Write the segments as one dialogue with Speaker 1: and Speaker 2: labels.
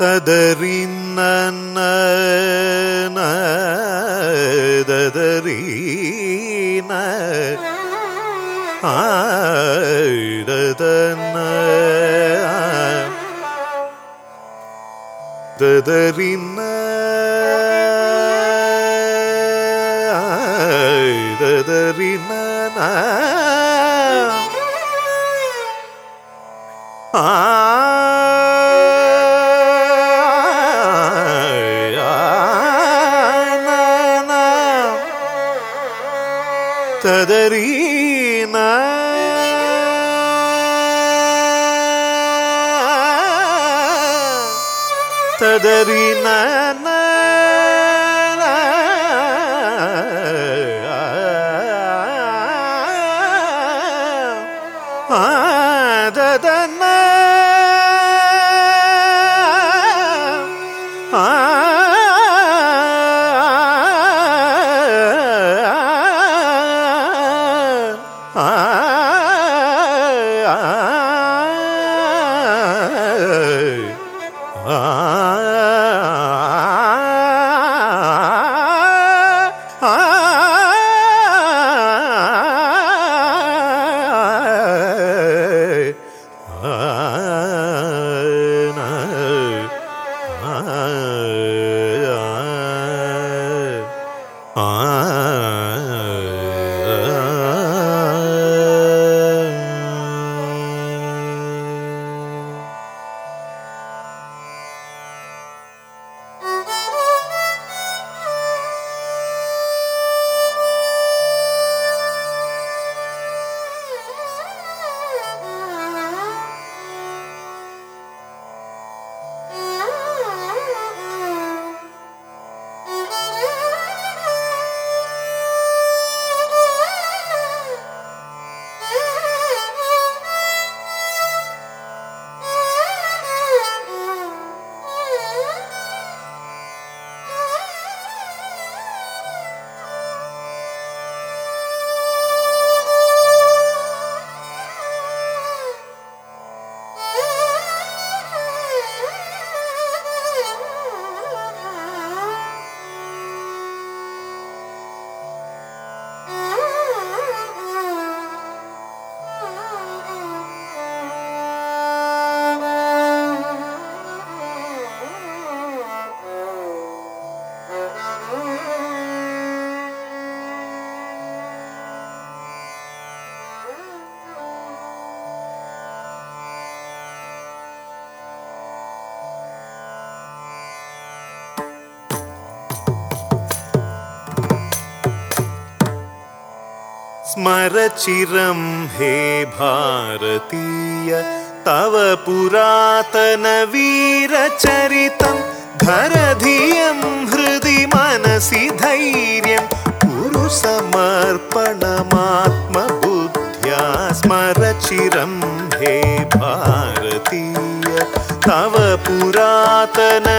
Speaker 1: തദറിന്ന ദദരീന ആടതന്ന ദദറിന്ന ദദറിന്ന ததறின ததறீன ததறின Ah! स्मरचिरं हे भारतीय तव पुरातनवीरचरितं धरधियं हृदि मनसि धैर्यं कुरु समर्पणमात्मबुद्ध्या स्मरचिरं हे भारतीय तव पुरातनवीरचरितं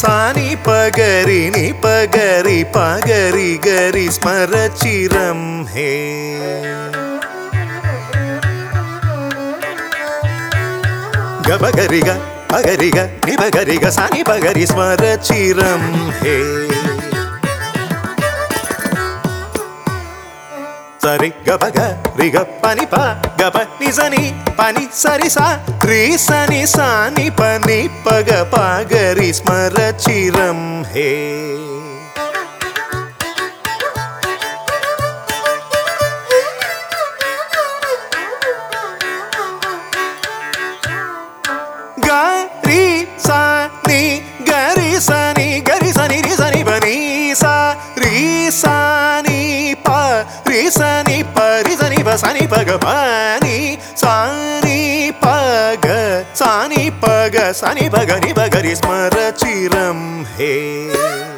Speaker 1: സാനി പകരി നി പകരി പകരി ഗരി സ്മരചിരം ഹേ. ഗബഗരിക പകരിക നിപകരിക സാനി പകരി സ്മരചിരം ഹേ. సరి గబగ రిగ పని ప గబ నిజని పని సరి సా రి సని సాని పని పగ పగరి స్మరచిరం హే भगवानि सी पग सनि पग सनि बगरि बगरि स्मरचिरं हे।